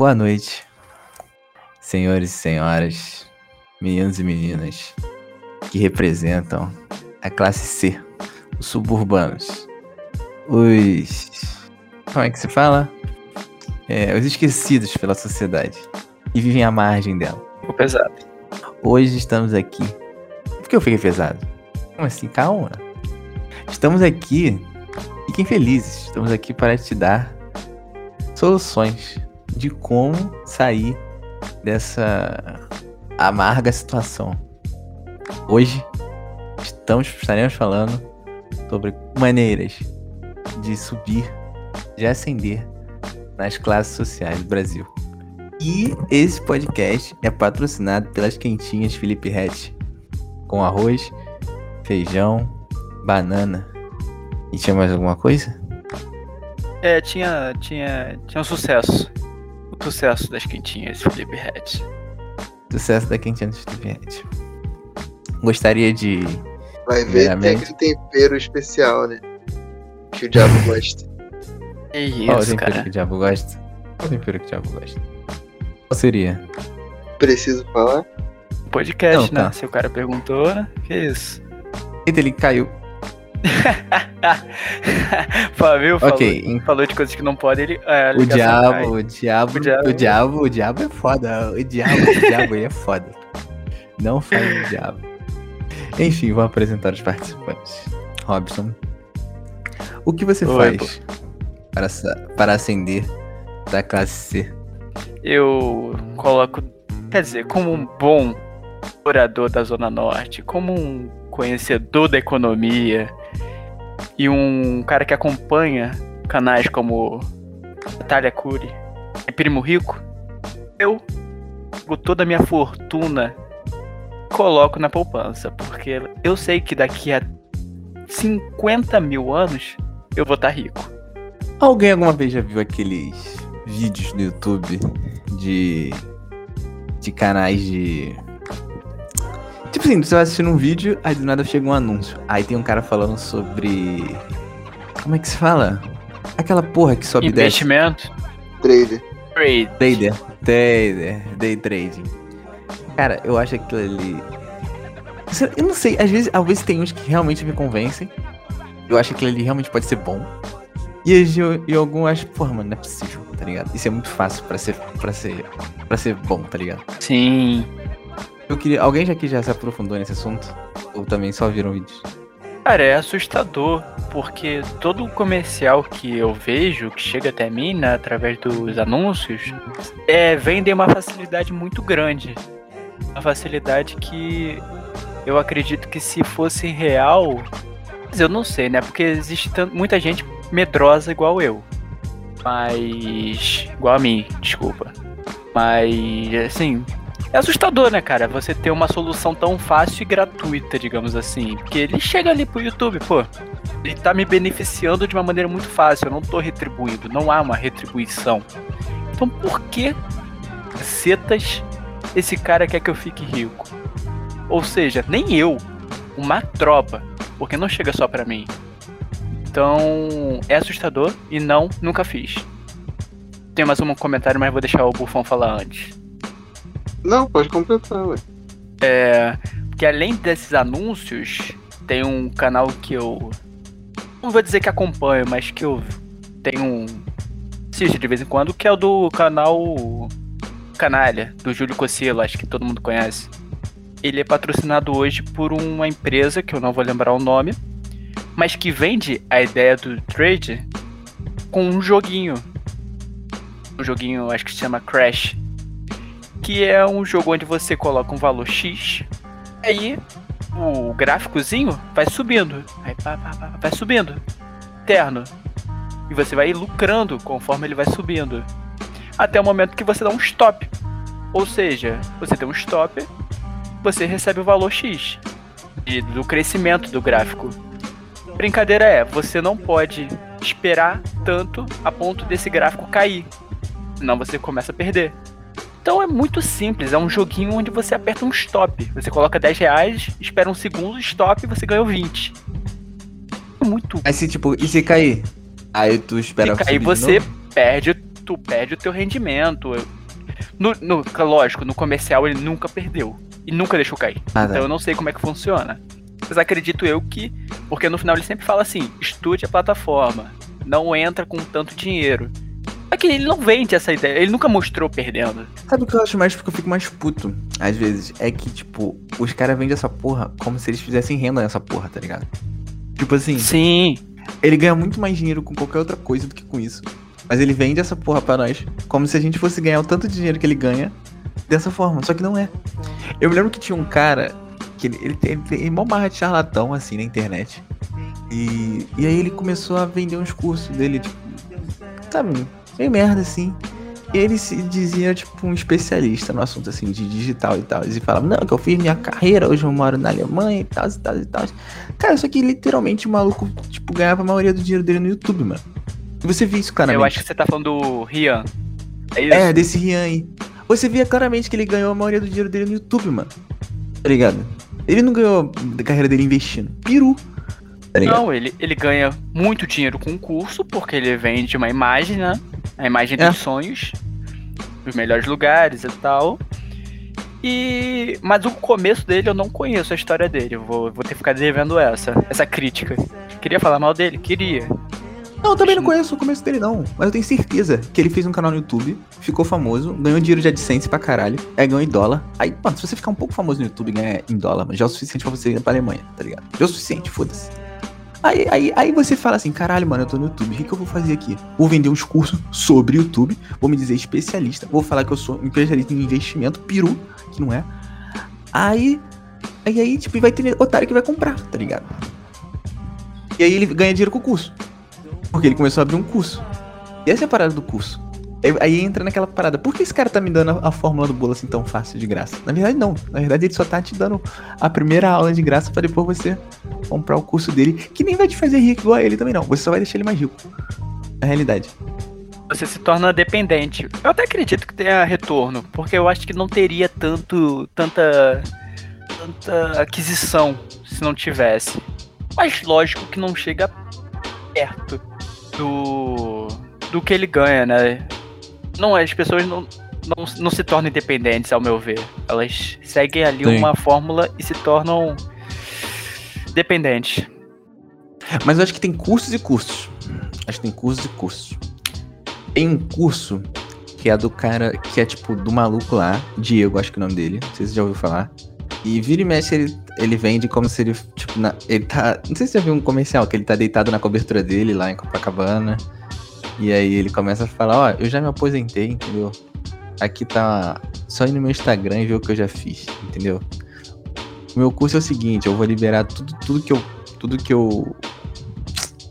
Boa noite, senhores e senhoras, meninos e meninas que representam a classe C, os suburbanos, os. Como é que se fala? É, os esquecidos pela sociedade e vivem à margem dela. Ficou pesado. Hoje estamos aqui. Por que eu fiquei pesado? Como assim? Calma. Estamos aqui, fiquem felizes, estamos aqui para te dar soluções de como sair dessa amarga situação. Hoje estamos estaremos falando sobre maneiras de subir, de ascender nas classes sociais do Brasil. E esse podcast é patrocinado pelas quentinhas Felipe Rett, com arroz, feijão, banana. E tinha mais alguma coisa? É, tinha, tinha, tinha um sucesso. Sucesso das quentinhas Felipe Red. Sucesso da quentinha Felipe Red. Gostaria de. Vai ver, tem Primeiramente- aquele tempero especial, né? Que o diabo gosta. É Qual o isso, tempero cara. que o diabo gosta? Qual o tempero que o diabo gosta? Qual seria? Preciso falar? Podcast, Não, né? tá. Se o cara perguntou, né? Que isso? Eita, ele caiu. Fábio falou, Ok, em- falou de coisas que não pode, ele. é, O diabo, o diabo, O diabo- o diabo, o diabo é foda. O diabo, o diabo aí é foda. Não faz o diabo. Enfim, vou apresentar os participantes. Robson, o que você Oi, faz para, para ascender da classe C? Eu coloco. Quer dizer, como um bom orador da Zona Norte, como um conhecedor da economia e um cara que acompanha canais como Natália Cury e Primo Rico, eu pego toda a minha fortuna coloco na poupança, porque eu sei que daqui a 50 mil anos eu vou estar rico. Alguém alguma vez já viu aqueles vídeos no YouTube de. de canais de. Tipo assim, você vai assistindo um vídeo, aí do nada chega um anúncio. Aí tem um cara falando sobre. Como é que se fala? Aquela porra que sobe e desce. Investimento, Trader. trade. Trader. Trader. Day trading. Cara, eu acho aquilo ali. Eu não sei, às vezes, às vezes tem uns que realmente me convencem. Eu acho que aquilo ali realmente pode ser bom. E, eu- e algum acho, porra, mano, não é possível, tá ligado? Isso é muito fácil pra ser, pra ser, pra ser bom, tá ligado? Sim. Eu queria. Alguém já aqui já se aprofundou nesse assunto? Ou também só viram vídeos? Cara, é assustador, porque todo comercial que eu vejo, que chega até mim, né, através dos anúncios, é, vendem uma facilidade muito grande. Uma facilidade que eu acredito que se fosse real, mas eu não sei, né, porque existe muita gente medrosa igual eu. Mas. igual a mim, desculpa. Mas, assim, é assustador, né, cara? Você ter uma solução tão fácil e gratuita, digamos assim. Porque ele chega ali pro YouTube, pô. Ele tá me beneficiando de uma maneira muito fácil. Eu não tô retribuindo. Não há uma retribuição. Então por que setas esse cara quer que eu fique rico? Ou seja, nem eu. Uma tropa. Porque não chega só pra mim. Então é assustador e não, nunca fiz. Tem mais um comentário, mas vou deixar o Bufão falar antes. Não, pode completar, ué. É, que além desses anúncios, tem um canal que eu não vou dizer que acompanho, mas que eu tenho um assisto de vez em quando, que é o do canal Canalha, do Júlio Cossilo, acho que todo mundo conhece. Ele é patrocinado hoje por uma empresa que eu não vou lembrar o nome, mas que vende a ideia do trade com um joguinho. Um joguinho, acho que se chama Crash que é um jogo onde você coloca um valor X, aí o gráficozinho vai subindo, aí pá, pá, pá, vai subindo, eterno, e você vai lucrando conforme ele vai subindo, até o momento que você dá um stop, ou seja, você tem um stop, você recebe o valor X de- do crescimento do gráfico. Brincadeira é, você não pode esperar tanto a ponto desse gráfico cair, senão você começa a perder. Então é muito simples, é um joguinho onde você aperta um stop. Você coloca 10 reais, espera um segundo, stop e você ganhou 20. É muito. Aí se tipo, e se cair? Aí tu espera Se cair, você perde tu perde o teu rendimento. No, no, lógico, no comercial ele nunca perdeu. E nunca deixou cair. Ah, tá. Então eu não sei como é que funciona. Mas acredito eu que. Porque no final ele sempre fala assim: estude a plataforma. Não entra com tanto dinheiro. Só que ele não vende essa ideia. Ele nunca mostrou perdendo. Sabe o que eu acho mais porque eu fico mais puto, às vezes? É que, tipo, os caras vendem essa porra como se eles fizessem renda nessa porra, tá ligado? Tipo assim, Sim. ele ganha muito mais dinheiro com qualquer outra coisa do que com isso. Mas ele vende essa porra pra nós como se a gente fosse ganhar o tanto de dinheiro que ele ganha dessa forma. Só que não é. Eu me lembro que tinha um cara que ele, ele tem, ele tem mó barra de charlatão, assim, na internet. E, e aí ele começou a vender uns cursos dele, tipo, sabe, meio merda, assim. E ele se dizia, tipo, um especialista no assunto, assim, de digital e tal. E falava, não, que eu fiz minha carreira, hoje eu moro na Alemanha e tal, e tal, e tal. Cara, só que literalmente o maluco, tipo, ganhava a maioria do dinheiro dele no YouTube, mano. E você vê isso claramente. Eu acho que você tá falando do Rian. É isso? É, desse Rian aí. Você via claramente que ele ganhou a maioria do dinheiro dele no YouTube, mano. Tá ligado? Ele não ganhou da carreira dele investindo. Peru. Tá? Não, ele, ele ganha muito dinheiro com o curso, porque ele vende uma imagem, né? A imagem dos É. sonhos, dos melhores lugares e tal. E. Mas o começo dele eu não conheço a história dele. Eu vou, vou ter que ficar devendo essa, essa crítica. Queria falar mal dele? Queria. Não, eu também não conheço o começo dele, não. Mas eu tenho certeza que ele fez um canal no YouTube, ficou famoso, ganhou dinheiro de AdSense pra caralho, aí ganhou em dólar. Aí, mano, se você ficar um pouco famoso no YouTube e ganhar em dólar, já é o suficiente pra você ir pra Alemanha, tá ligado? Já é o suficiente, foda-se. Aí, aí, aí você fala assim, caralho, mano, eu tô no YouTube, o que, que eu vou fazer aqui? Vou vender uns cursos sobre YouTube, vou me dizer especialista, vou falar que eu sou um especialista em investimento, peru, que não é. Aí, aí, aí tipo, vai ter otário que vai comprar, tá ligado? E aí ele ganha dinheiro com o curso. Porque ele começou a abrir um curso. E essa é a parada do curso. Aí, entra naquela parada. Por que esse cara tá me dando a, fórmula do bolo assim tão fácil de graça? Na verdade, não. Na verdade, ele só tá te dando a primeira aula de graça pra depois você comprar o curso dele. Que nem vai te fazer rico igual a ele também, não. Você só vai deixar ele mais rico. Na realidade. Você se torna dependente. Eu até acredito que tenha retorno, porque eu acho que não teria tanto. tanta. tanta aquisição se não tivesse. Mas lógico que não chega perto do. do que ele ganha, né? Não, as pessoas não, não, não se tornam independentes, ao meu ver. Elas seguem ali Sim. uma fórmula e se tornam dependentes. Mas eu acho que tem cursos e cursos. Acho que tem cursos e cursos. Tem um curso que é do cara, que é tipo do maluco lá, Diego, acho que é o nome dele. Não sei se você já ouviu falar. E vira e mexe, ele, ele vende como se ele, tipo, na- ele tá. Não sei se você já viu um comercial, que ele tá deitado na cobertura dele lá em Copacabana. E aí ele começa a falar, ó, eu já me aposentei, entendeu? Aqui tá. Só ir no meu Instagram e ver o que eu já fiz, entendeu? O meu curso é o seguinte, eu vou liberar tudo, tudo que eu. Tudo que eu.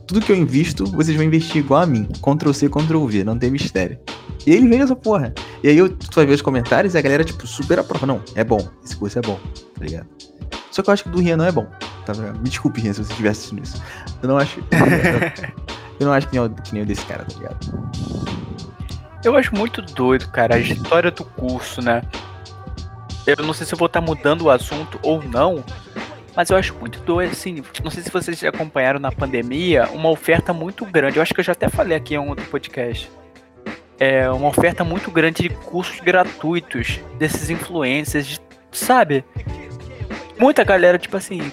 Tudo que eu invisto, vocês vão investir igual a mim. Ctrl C, Ctrl V, não tem mistério. E ele vende essa porra. E aí eu, tu vai ver os comentários e a galera, tipo, super aprova. Não, é bom. Esse curso é bom, tá ligado? Só que eu acho que do Rian não é bom. Tá ligado? Me desculpe, Rian, se você estiver assistindo isso. Eu não acho. eu não acho que nem, o, que nem o desse cara, tá ligado? Eu acho muito doido, cara, a história do curso, né? Eu não sei se eu vou estar mudando o assunto ou não, mas eu acho muito doido, assim. Não sei se vocês já acompanharam na pandemia uma oferta muito grande. Eu acho que eu já até falei aqui em um outro podcast. É uma oferta muito grande de cursos gratuitos desses influencers, de- sabe? Muita galera, tipo assim.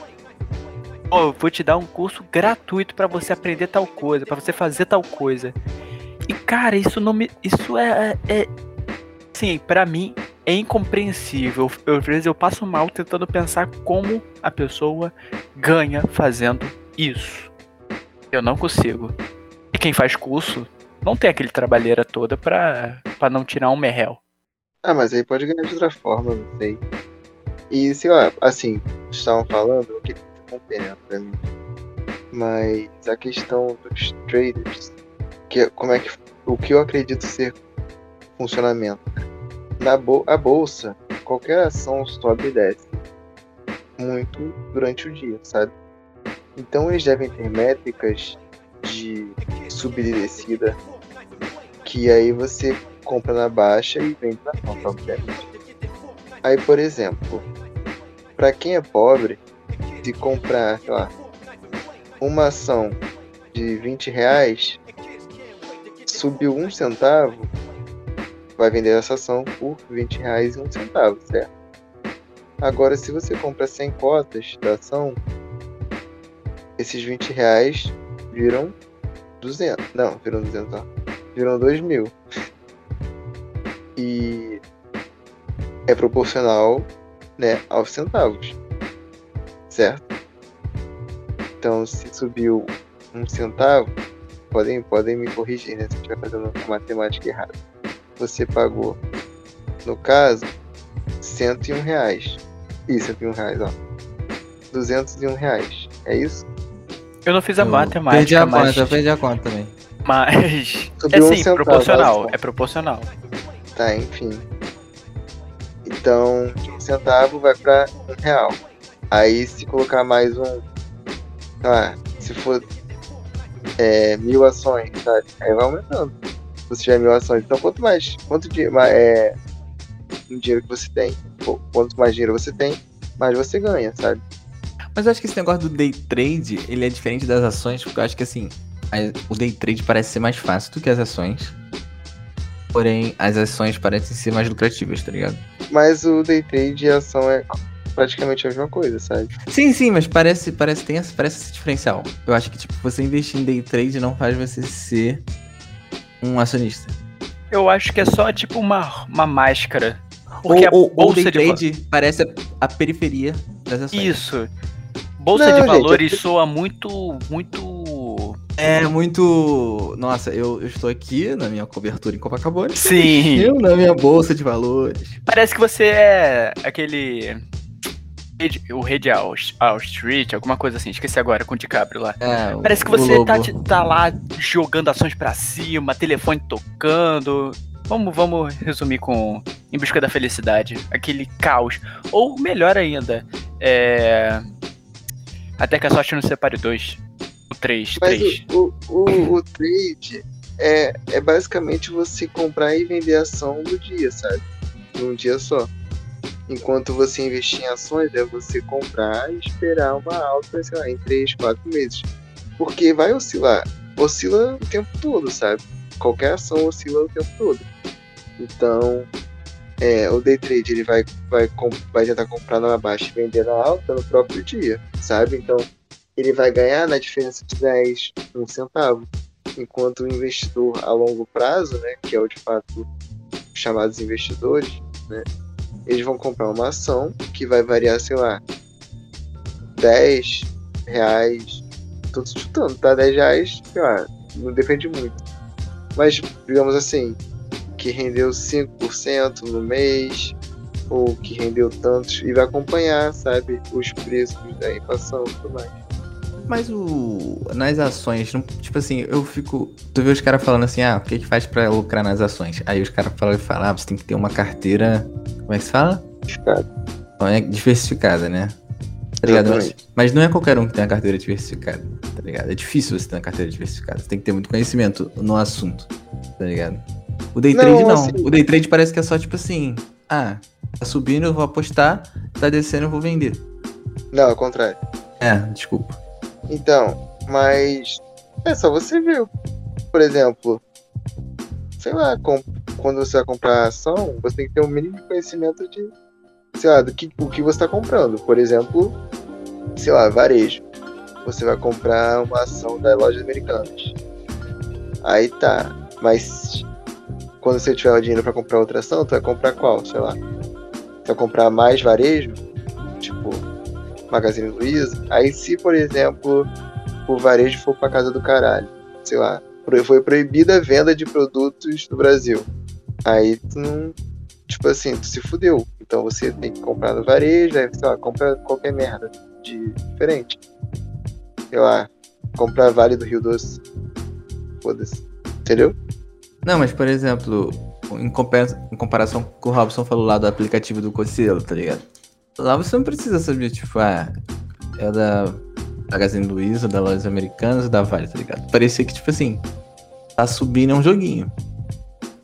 Pô, eu vou te dar um curso gratuito pra você aprender tal coisa, pra você fazer tal coisa. E cara, isso não me. Isso é. é sim, pra mim é incompreensível. Eu, às vezes eu passo mal tentando pensar como a pessoa ganha fazendo isso. Eu não consigo. E quem faz curso não tem aquele trabalheira toda pra, pra não tirar um merrel. Ah, mas aí pode ganhar de outra forma, não sei. E sei lá, assim, estavam falando, o que mim. Mas a questão dos traders, que é- como é que o que eu acredito ser funcionamento. Na bo a bolsa, qualquer ação sobe e desce muito durante o dia, sabe? Então eles devem ter métricas de subida e descida que aí você compra na baixa e vende na alta, obviamente. Aí, por exemplo, para quem é pobre, se comprar, sei lá, uma ação de 20 reais, subiu um centavo, vai vender essa ação por 20 reais e um centavo, certo? Agora, se você compra 100 cotas da ação, esses 20 reais viram 200. Não, viram 200, ó. Viram 2 mil. E é proporcional né, aos centavos. Certo? Então, se subiu um centavo, podem, podem me corrigir, né? Se eu estiver fazendo matemática errada. Você pagou, no caso, 101 reais. Isso, 101 reais, ó. 201 reais. É isso? Eu não fiz a Eu matemática, Perdi a mas... conta, eu perdi a conta também. Mas. Subiu É um sim, centavo, proporcional. básico. É proporcional. Tá, enfim. Então, de um centavo vai pra um real. Aí se colocar mais um. Tá, se for é, mil ações, sabe? Aí vai aumentando. Se você tiver mil ações. Então quanto mais. Quanto ma- é, um dinheiro que você tem, qu- quanto mais dinheiro você tem, mais você ganha, sabe? Mas eu acho que esse negócio do day trade, ele é diferente das ações, porque eu acho que assim, o day trade parece ser mais fácil do que as ações. Porém, as ações parecem ser mais lucrativas, tá ligado? Mas o day trade e a ação é praticamente a mesma coisa, sabe? Sim, sim, mas parece, parece, tem esse, parece esse diferencial. Eu acho que, tipo, você investir em day trade não faz você ser um acionista. Eu acho que é só tipo uma, uma máscara. Porque ou, a ou, ou bolsa day de trade parece a, a periferia das ações. Isso. Bolsa Não, de gente, valores é- soa muito. muito. É muito. Nossa, eu, eu estou aqui na minha cobertura em Copacabana. Sim. Eu na minha bolsa de valores. Parece que você é aquele. O Rede All, All Street, alguma coisa assim, esqueci agora, com o DiCaprio lá. É, Parece que você tá, tá lá jogando ações pra cima, telefone tocando. Vamos, vamos resumir com Em Busca da Felicidade. Aquele caos. Ou melhor ainda, é. Até que a sorte não separe dois. O 3, Mas 3. o, o, o, o trade é, é basicamente você comprar e vender ação no dia, sabe? Num dia só. Enquanto você investir em ações, é você comprar e esperar uma alta, sei lá, em 3, 4 meses. Porque vai oscilar. Oscila o tempo todo, sabe? Qualquer ação oscila o tempo todo. Então, é, o day trade ele vai, vai, vai tentar comprar na baixa e vender na alta no próprio dia, sabe? Então, ele vai ganhar na diferença de 10, um centavo. Enquanto o investidor a longo prazo, né, que é o de fato os chamados investidores, né, eles vão comprar uma ação que vai variar, sei lá, 10 reais, tô chutando, tá? 10 reais, sei lá, não depende muito. Mas, digamos assim, que rendeu 5% no mês, ou que rendeu tantos, e vai acompanhar, sabe, os preços da inflação e tudo mais. Mas o. Nas ações, não- tipo assim, eu fico. Tu vê os caras falando assim, ah, o que que faz pra lucrar nas ações? Aí os caras falam, falam, ah, você tem que ter uma carteira. Como é que se fala? Diversificado. Não é diversificada, né? Tá ligado? Mas, mas não é qualquer um que tem uma carteira diversificada, tá ligado? É difícil você ter uma carteira diversificada. Você tem que ter muito conhecimento no assunto, tá ligado? O day Não, trade não. assim- O day trade parece que é só tipo assim, ah, tá subindo, eu vou apostar, tá descendo, eu vou vender. Não, ao contrário. É, desculpa. Então, mas é só você ver. Por exemplo, sei lá, com- quando você vai comprar ação, você tem que ter um mínimo de conhecimento de, sei lá, do que, o que você está comprando. Por exemplo, sei lá, varejo. Você vai comprar uma ação das lojas americanas. Aí tá, mas quando você tiver o dinheiro para comprar outra ação, tu vai comprar qual? Sei lá. Tu vai comprar mais varejo? Tipo, Magazine Luiza. Aí se, por exemplo, o varejo for pra casa do caralho, sei lá, foi proibida a venda de produtos no Brasil. Aí tu não. Tipo assim, tu se fudeu. Então você tem que comprar no varejo, aí, sei lá, compra qualquer merda de diferente. Sei lá, compra Vale do Rio Doce. Foda-se. Entendeu? Não, mas por exemplo, em, compa- em comparação com o Robson falou lá do aplicativo do Cocielo, tá ligado? Lá você não precisa saber, tipo, ah, é da Magazine Luiza, da Lojas Americanas, da Vale, tá ligado? Parecia que, tipo assim, tá subindo é um joguinho.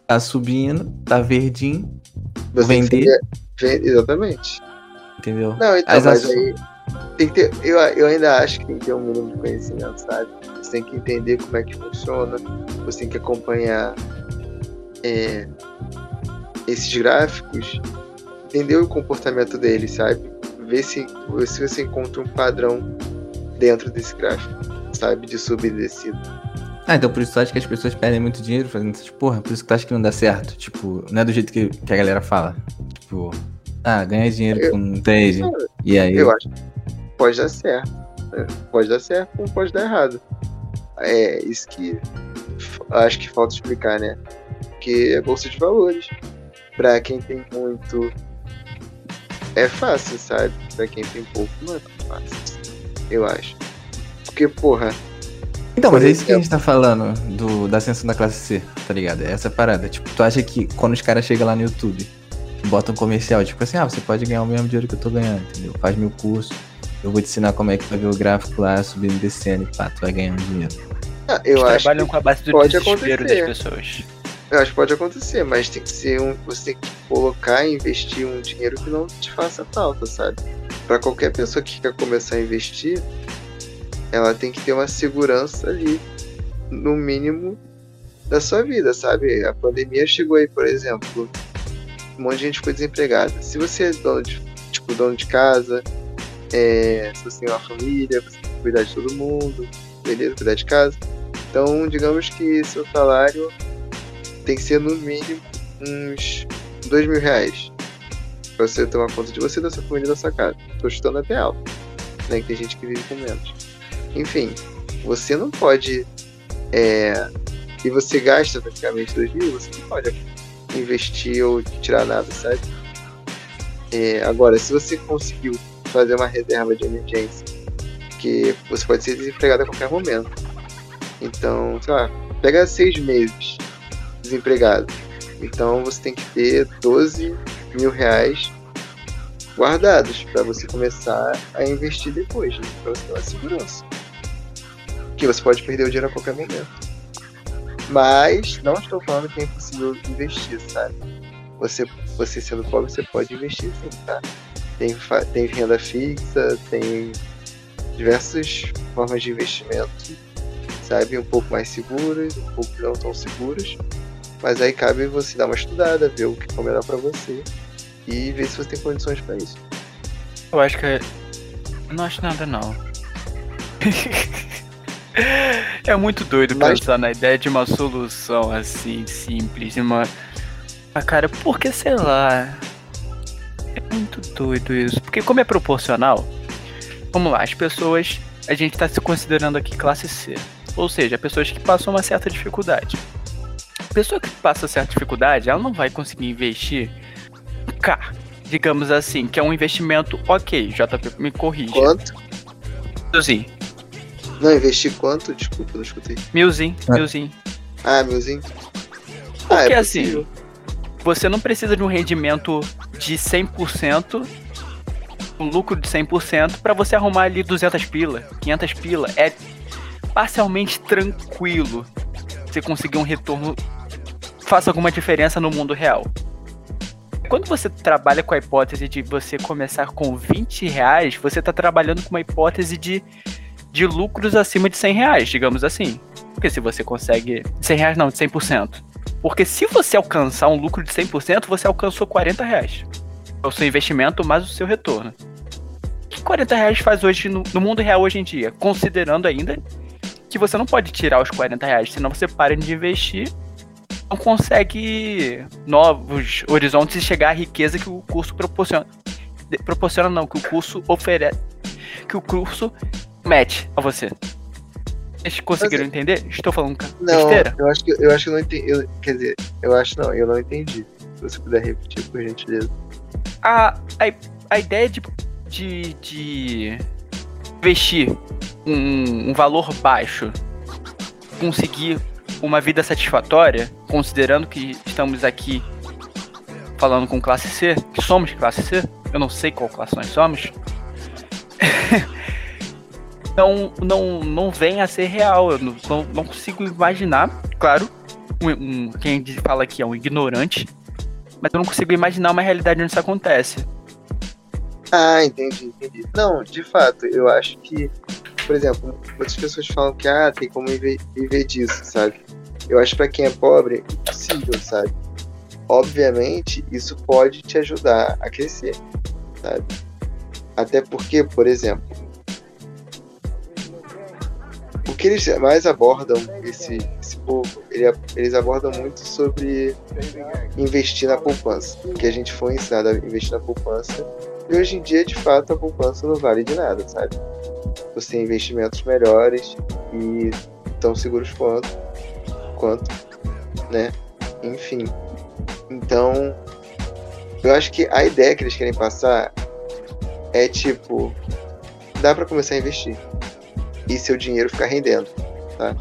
Tá subindo, tá verdinho, Você Vender. Vende- exatamente. entendeu? Não, então, As mas aço- aí tem que ter. Eu, eu ainda acho que tem que ter um mínimo de conhecimento, sabe? Você tem que entender como é que funciona, você tem que acompanhar é, esses gráficos, entender o comportamento deles, sabe? Ver se, se você encontra um padrão dentro desse gráfico, sabe? De subida e descida. Ah, então por isso tu acha que as pessoas perdem muito dinheiro fazendo essas porra? Por isso que tu acha que não dá certo? Tipo, não é do jeito que, que a galera fala. Tipo, ah, ganha dinheiro Eu- com trade. E aí. Eu acho que pode dar certo. né? Pode dar certo, como pode dar errado. É isso que acho que falta explicar, né? Porque é bolsa de valores. Pra quem tem muito, é fácil, sabe? Pra quem tem pouco, não é tão fácil. Eu acho. Porque, porra, Então, mas é isso que a gente tá falando do, da ascensão da classe C, tá ligado? É essa parada. Tipo, tu acha que quando os caras chegam lá no YouTube, botam um comercial, tipo assim, ah, você pode ganhar o mesmo dinheiro que eu tô ganhando, entendeu? Faz meu curso, eu vou te ensinar como é que vai ver o gráfico lá, subindo e descendo, e pá, tu vai ganhando dinheiro. ah, eu Eles acho trabalham que com a base do pode desespero acontecer. das pessoas. Eu acho que pode acontecer, mas tem que ser um. Você tem que colocar e investir um dinheiro que não te faça falta, sabe? Pra qualquer pessoa que quer começar a investir, ela tem que ter uma segurança ali, no mínimo, da sua vida, sabe? A pandemia chegou aí, por exemplo, um monte de gente ficou desempregada. Se você é dono de, tipo, dono de casa, é, se você tem uma família, você tem que cuidar de todo mundo, beleza? Cuidar de casa. Então, digamos que seu salário tem que ser no mínimo uns dois mil reais pra você tomar conta de você, da sua família e da sua casa. Tô chutando até alto, né? Que tem gente que vive com menos. Enfim, você não pode. É, e você gasta praticamente dois mil, você não pode investir ou tirar nada, sabe? É, agora, se você conseguiu fazer uma reserva de emergência, que você pode ser desempregado a qualquer momento. Então, sei lá, pega seis meses desempregado. Então você tem que ter 12 mil reais guardados para você começar a investir depois, né? para você ter uma segurança. Que você pode perder o dinheiro a qualquer momento. Mas não estou falando que é impossível investir, sabe? Você, você sendo pobre, você pode investir sim, tá? Tem, tem renda fixa, tem diversas formas de investimento, sabe? Um pouco mais seguras, um pouco não tão seguras. Mas aí cabe você dar uma estudada, ver o que é melhor pra você e ver se você tem condições pra isso. Eu acho que. Não acho nada, não. é muito doido Mas- pensar na ideia de uma solução assim, simples. Uma... Ah, cara, porque sei lá. É muito doido isso. Porque, como é proporcional, vamos lá, as pessoas. A gente tá se considerando aqui classe C. Ou seja, pessoas que passam uma certa dificuldade. A pessoa que passa certa dificuldade, ela não vai conseguir investir um K, digamos assim, que é um investimento ok. JP me corrige. Quanto? Milzinho, Não, investir quanto? Desculpa, não escutei. milzinho, Ah. milzinho. Ah, milzinho? Porque é assim, você não precisa de um rendimento de 100%, um lucro de 100% pra você arrumar ali 200 pila, 500 pila. É parcialmente tranquilo você conseguir um retorno faça alguma diferença no mundo real. Quando você trabalha com a hipótese de você começar com 20 reais, você está trabalhando com uma hipótese de, de lucros acima de 100 reais, digamos assim. Porque se você consegue. 100 reais não, de 100%. Porque se você alcançar um lucro de 100%, você alcançou 40 reais. É o seu investimento mais o seu retorno. O que 40 reais faz hoje no, no mundo real hoje em dia? Considerando ainda que você não pode tirar os 40 reais, senão você para de investir, não consegue novos horizontes e chegar à riqueza que o curso proporciona. Proporciona não, que o curso oferece. Que o curso mete a você. Vocês conseguiram entender? Estou falando Não, besteira? eu acho que eu acho que não entendi. eu- quer dizer, eu acho não, eu não entendi. Se você puder repetir, por gentileza. a, a, a ideia de, de, de investir um, um valor baixo, conseguir uma vida satisfatória, considerando que estamos aqui falando com classe C, que somos classe C, eu não sei qual classe nós somos, não, não, não vem a ser real. Eu não, não, consigo imaginar, claro, um, um- quem fala aqui é um ignorante, mas eu não consigo imaginar uma realidade onde isso acontece. Ah, entendi, entendi. Não, de fato, eu acho que, por exemplo, muitas pessoas falam que ah, tem como viver, disso, sabe? Eu acho que quem é pobre é impossível, sabe? Obviamente, isso pode te ajudar a crescer, sabe? Até porque, por exemplo, o que eles mais abordam, esse, esse povo, ele- eles abordam muito sobre investir na poupança. Que a gente foi ensinado a investir na poupança. E hoje em dia, de fato, a poupança não vale de nada, sabe? Você tem investimentos melhores e tão seguros quanto, quanto, né? Enfim. Então, eu acho que a ideia que eles querem passar é tipo, dá pra começar a investir e seu dinheiro ficar rendendo, tá?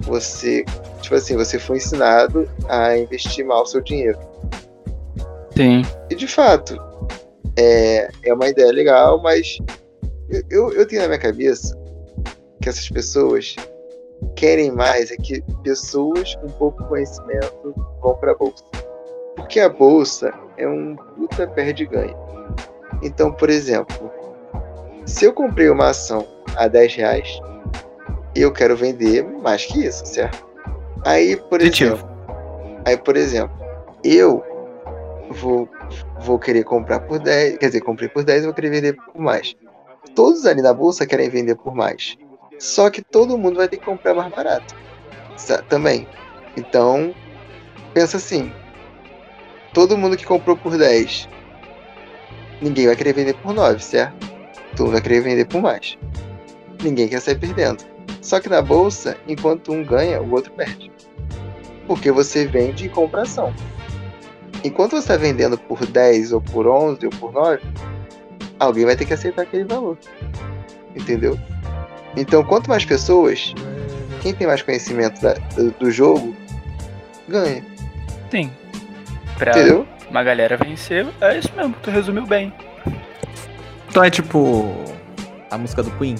Você, tipo assim, você foi ensinado a investir mal seu dinheiro. Sim. E de fato, é, é uma ideia legal, mas eu, eu, eu tenho na minha cabeça que essas pessoas querem mais é que pessoas com pouco conhecimento vão para a bolsa. Porque a bolsa é um puta perde-ganho. Então, por exemplo, se eu comprei uma ação a 10 reais eu quero vender mais que isso, certo? Aí, por Positivo. exemplo, aí, por exemplo, eu vou, vou querer comprar por 10, quer dizer, comprei por 10 e vou querer vender por mais. Todos ali na bolsa querem vender por mais. Só que todo mundo vai ter que comprar mais barato. Também. Então, pensa assim. Todo mundo que comprou por 10, ninguém vai querer vender por 9, certo? Todo mundo vai querer vender por mais. Ninguém quer sair perdendo. Só que na bolsa, enquanto um ganha, o outro perde. Porque você vende e compra ação. Enquanto você está vendendo por 10 ou por 11 ou por 9, alguém vai ter que aceitar aquele valor. Entendeu? Então, quanto mais pessoas, quem tem mais conhecimento da- do, do jogo, ganha. Sim. Pra Entendeu? uma galera vencer, é isso mesmo, tu resumiu bem. Então é tipo a música do Queen.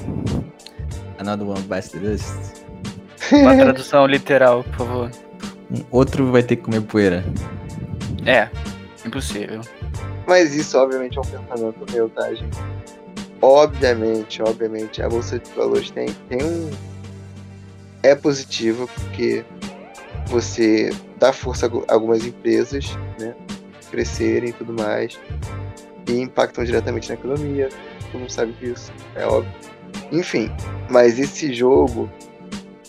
Another one bites the dust. Uma tradução literal, por favor. Um outro vai ter que comer poeira. É, impossível. Mas isso, obviamente, é um pensamento meu, tá, gente? Obviamente, obviamente, a Bolsa de Valores tem, tem um. É positiva porque você dá força a algu- algumas empresas, né? Crescerem e tudo mais. E impactam diretamente na economia. Todo mundo sabe disso, é óbvio. Enfim, mas esse jogo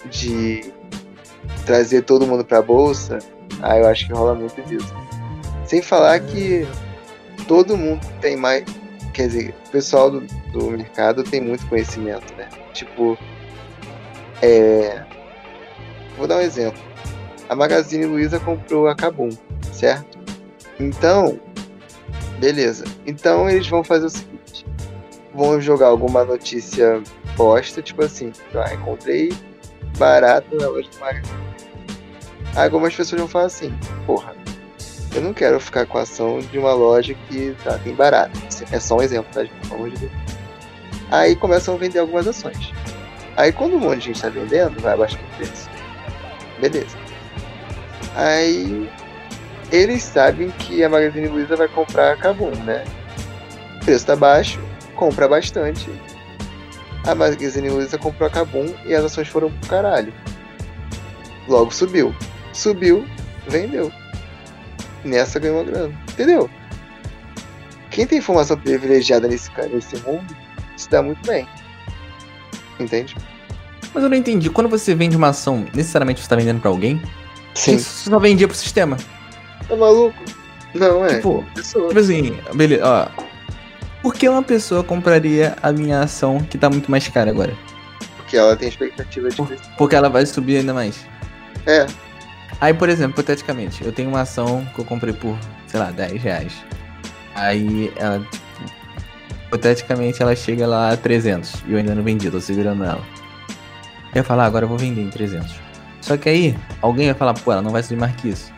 de trazer todo mundo pra bolsa, ah, eu acho que rola muito disso. Sem falar que todo mundo tem mais. Quer dizer, o pessoal do, do mercado tem muito conhecimento, né? Tipo. É. Vou dar um exemplo. A Magazine Luiza comprou a Kabum, certo? Então. Beleza. Então eles vão fazer o seguinte: vão jogar alguma notícia bosta, tipo assim, ah, encontrei barato na loja do Magazine. Algumas pessoas vão falar assim, porra, eu não quero ficar com a ação de uma loja que tá, tem barato. É só um exemplo, tá, gente? Pelo amor de Deus. Aí começam a vender algumas ações. Aí quando um monte de gente tá vendendo, vai abaixar o preço. Beleza. Aí eles sabem que a Magazine Luiza vai comprar a Kabum, né? O preço tá baixo, compra bastante. A Magazine Luiza comprou a Kabum e as ações foram pro caralho. Logo subiu. Subiu, vendeu. Nessa ganhou uma grana. Entendeu? Quem tem informação privilegiada nesse, nesse mundo se dá muito bem. Entende? Mas eu não entendi. Quando você vende uma ação, necessariamente você tá vendendo pra alguém? Sim. Isso só vendia pro sistema. Tá maluco? Não, é. Tipo, Pessoa. tipo assim, beleza, ó. Por que uma pessoa compraria a minha ação que tá muito mais cara agora? Porque ela tem expectativa de Por-. Porque ela vai subir ainda mais. É. Aí, por exemplo, hipoteticamente, eu tenho uma ação que eu comprei por, sei lá, 10 reais. Aí ela, tipo, hipoteticamente ela chega lá a 300 e eu ainda não vendi, tô segurando ela. Eu ia falar, "Ah, agora eu vou vender em 300. Só que aí, alguém vai falar, pô, ela não vai subir mais que isso.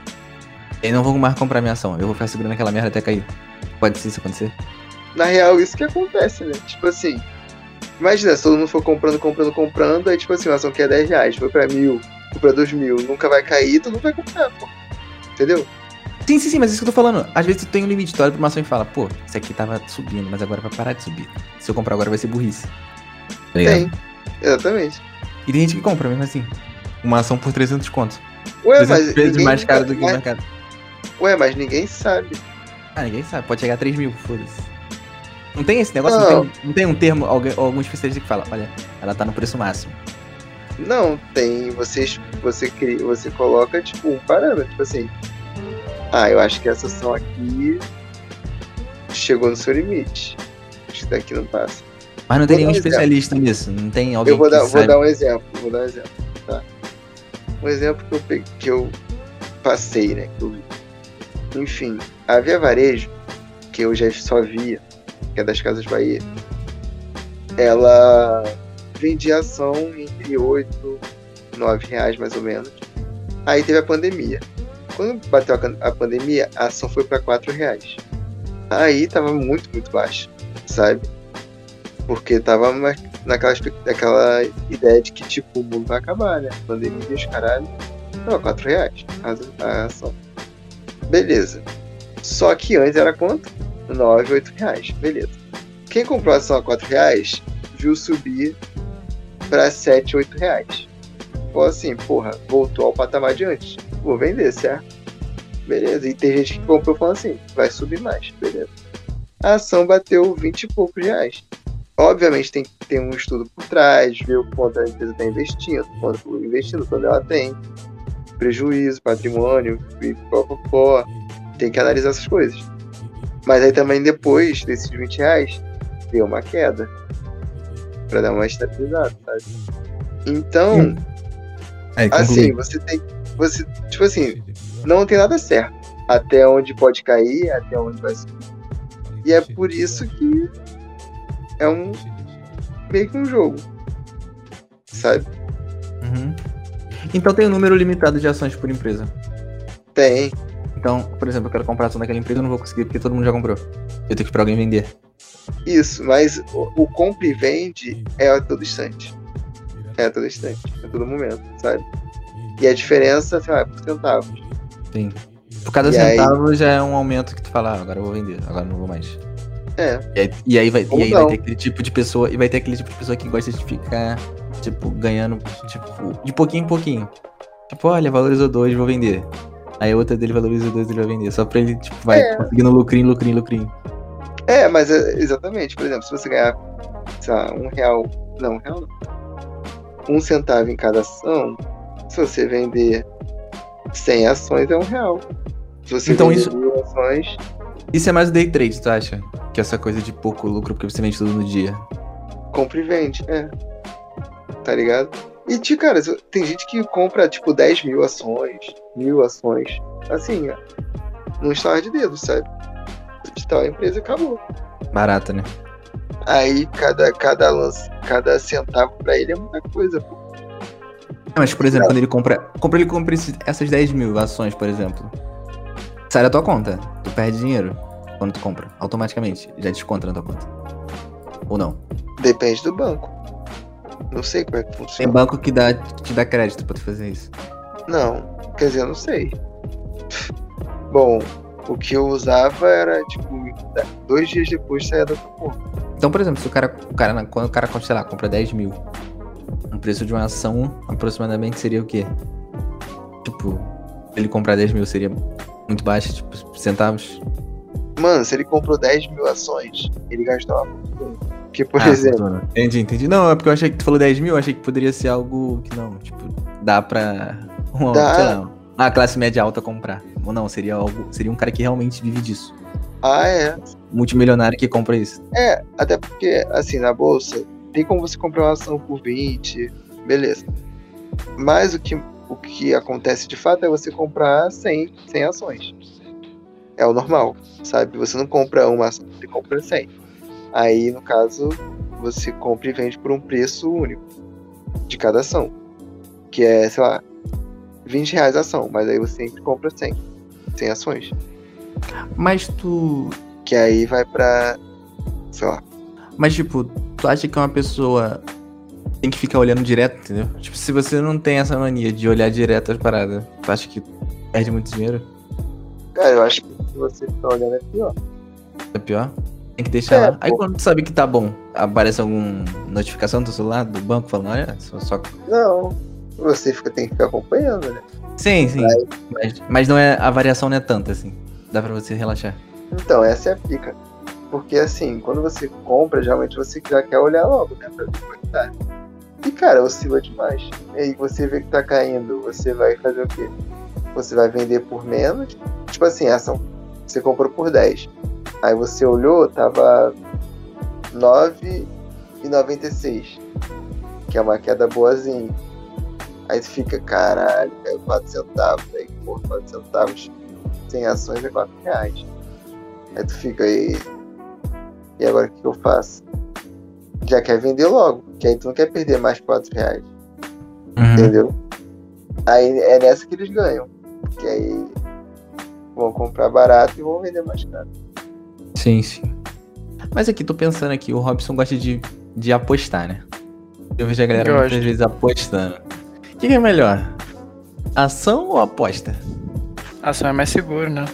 E aí não vou mais comprar minha ação, eu vou ficar segurando aquela merda até cair. Pode ser isso acontecer? Na real, isso que acontece, né? Tipo assim. Imagina, se todo mundo for comprando, comprando, comprando, aí tipo assim, uma ação que é 10 reais, foi pra mil, foi pra dois mil, nunca vai cair, todo mundo vai comprar, pô. Entendeu? Sim, sim, sim, mas isso que eu tô falando. Às vezes tu tem um limite, tu olha pra uma ação e fala, pô, isso aqui tava subindo, mas agora vai parar de subir. Se eu comprar agora vai ser burrice. Tá? Tem. Exatamente. E tem gente que compra mesmo assim. Uma ação por 300 conto. Ué, 300 mas. vezes mais caro do que o mas- mercado. Ué, mas ninguém sabe. Ah, ninguém sabe. Pode chegar a 3 mil, foda-se. Não tem esse negócio? Não. Não, tem, não tem um termo, alguém, algum especialista que fala, olha, ela tá no preço máximo. Não, tem. Vocês, você, cria, você coloca, tipo, um parâmetro, tipo assim. Ah, eu acho que essa ação aqui chegou no seu limite. Acho que daqui não passa. Mas não tem Vou nenhum um especialista nisso. Não tem alguém Eu vou que dar, vou dar um exemplo, vou dar um exemplo, tá? Um exemplo que eu, peguei, que eu passei, né? Que eu vi. Enfim, a Via Varejo, que eu já só via, que é das Casas Bahia, ela vendia ação entre 8 e 9 reais mais ou menos. Aí teve a pandemia. Quando bateu a, pandemia, a ação foi para 4 reais. Aí tava muito, muito baixa, sabe? Porque tava na- naquela, naquela ideia de que, tipo, o mundo vai acabar, né? Pandemia, os caralho. Tava 4 reais a, a ação. Beleza. Só que antes era quanto? 9, 8 reais. Beleza. Quem comprou a ação a 4 reais, viu subir para 7, 8 reais. Falou assim, porra, voltou ao patamar de antes. Vou vender, certo? Beleza. E tem gente que comprou falando assim, vai subir mais. Beleza. A ação bateu 20 e poucos reais. Obviamente tem que ter um estudo por trás, ver o quanto a empresa está investindo, quanto investindo, quando ela tem prejuízo, patrimônio, e pó, pó, pó. Tem que analisar essas coisas. Mas aí também depois desses 20 reais, deu uma queda. Pra dar uma estabilizada, sabe? Então. Aí, assim, você tem. Você, tipo assim, não tem nada certo. Até onde pode cair, até onde vai subir. E é por isso que é um. meio que um jogo. Sabe? Uhum. Então tem um número limitado de ações por empresa. Tem. Então, por exemplo, eu quero comprar ação daquela empresa, eu não vou conseguir porque todo mundo já comprou. Eu tenho que ir pra alguém vender. Isso, mas o, o compra e vende é a todo instante. É a todo instante, a todo momento, sabe? E a diferença, sei lá, é por centavos. Sim. Por cada E aí- centavo já é um aumento que tu fala, ah, agora eu vou vender, agora eu não vou mais. É, E aí, e aí vai, e aí vai ter aquele tipo de pessoa, e vai ter aquele tipo de pessoa que gosta de ficar, tipo, ganhando, tipo, de pouquinho em pouquinho. Tipo, olha, valorizou dois, vou vender. Aí a outra dele valorizou dois, ele vai vender. Só pra ele, tipo, vai É. conseguindo lucrinho, lucrinho, lucrinho. É, mas é, exatamente, por exemplo, se você ganhar, sei lá, um real. Não, um real não. Um centavo em cada ação, se você vender 100 ações, é um real. Se você Então vender isso- mil ações, Isso é mais o day trade, tu acha? Que essa coisa de pouco lucro porque você vende tudo no dia. compra e vende, é. Tá ligado? E, ti- cara, tem gente que compra, tipo, 10 mil ações, mil ações, assim, ó, num estalar de dedos, sabe? Tal empresa acabou. Barata, né? Aí, cada, cada lance, cada centavo pra ele é muita coisa, pô. Ah, Mas, por exemplo, quando ele compra. Compra, ele compra essas 10 mil ações, por exemplo. Sai da tua conta. Tu perde dinheiro quando tu compra. Automaticamente. Já desconta na tua conta. Ou não? Depende do banco. Não sei como é que Tem funciona. banco que dá, que te dá crédito pra tu fazer isso. Não, quer dizer, eu não sei. Bom, o que eu usava era, tipo, dois dias depois saía da conta. Então, por exemplo, se o cara, o cara, quando o cara, sei lá, compra 10 mil, o preço de uma ação aproximadamente seria o quê? Tipo, ele comprar 10 mil seria muito baixo, tipo, centavos. Mano, se ele comprou 10 mil ações, ele gastou uma fortuna. Porque, por Ah, exemplo, fortuna. Entendi, entendi. Não, é porque eu achei que tu falou 10 mil, eu achei que poderia ser algo que não, tipo, dá pra uma, Dá. sei lá, uma classe média alta comprar. Ou não, seria algo, seria um cara que realmente vive disso. ah, é. Multimilionário que compra isso. É, até porque, assim, na bolsa, tem como você comprar uma ação por 20, beleza. Mas o que, o que acontece de fato é você comprar 100, 100 ações. É o normal, sabe? Você não compra uma ação, você compra 100. Aí, no caso, você compra e vende por um preço único de cada ação. Que é, sei lá, 20 reais a ação, mas aí você sempre compra 100. 100 ações. Mas tu. Que aí vai pra, sei lá, Mas, tipo, tu acha que uma pessoa tem que ficar olhando direto, entendeu? Tipo, se você não tem essa mania de olhar direto as paradas, tu acha que perde muito dinheiro? Cara, eu acho que se você ficar olhando é pior. É pior? Tem que deixar É, lá. Aí quando tu sabe que tá bom, aparece alguma notificação no teu celular do banco falando, olha, só. só- Não, você fica, tem que ficar acompanhando, né? Sim, sim. Mas, mas não é, a variação não é tanta assim. Dá pra você relaxar. Então, essa é a pica. Porque assim, quando você compra, geralmente você já quer olhar logo, né? Pra ver como é que tá. E cara, oscila demais. E aí você vê que tá caindo, você vai fazer o quê? Você vai vender por menos. Tipo assim, essa você comprou por 10. Aí você olhou, tava 9,96. Que é uma queda boazinha. Aí tu fica, caralho, caiu 4 centavos. Aí, pô, 4 centavos sem ações é 4 reais. Aí tu fica aí. E agora o que eu faço? Já quer vender logo, que aí tu não quer perder mais 4 reais, Uhum. entendeu? Aí é nessa que eles ganham. Porque aí vão comprar barato e vão vender mais caro. Sim, sim. Mas aqui, tô pensando aqui, o Robson gosta de, de apostar, né? Eu vejo a galera Gosto. muitas vezes apostando. O que, que é melhor? Ação ou aposta? Ação é mais seguro, né?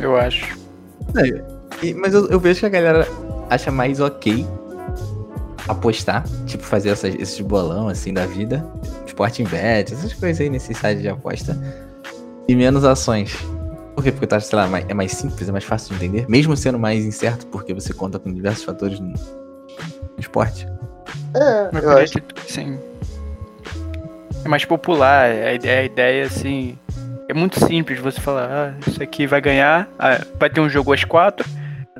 Eu acho. E- mas eu, eu vejo que a galera acha mais ok apostar, tipo fazer essas, esses bolão assim da vida, Sporting Bet, essas coisas aí nesse site de aposta, e menos ações. Por quê? Porque tu acha, sei lá, mais- é mais simples, é mais fácil de entender, mesmo sendo mais incerto, porque você conta com diversos fatores no, no esporte. É, eu por acho. aí, sim. É mais popular, a ideia, a ideia assim. É muito simples você falar, ah, isso aqui vai ganhar, ah, vai ter um jogo às quatro,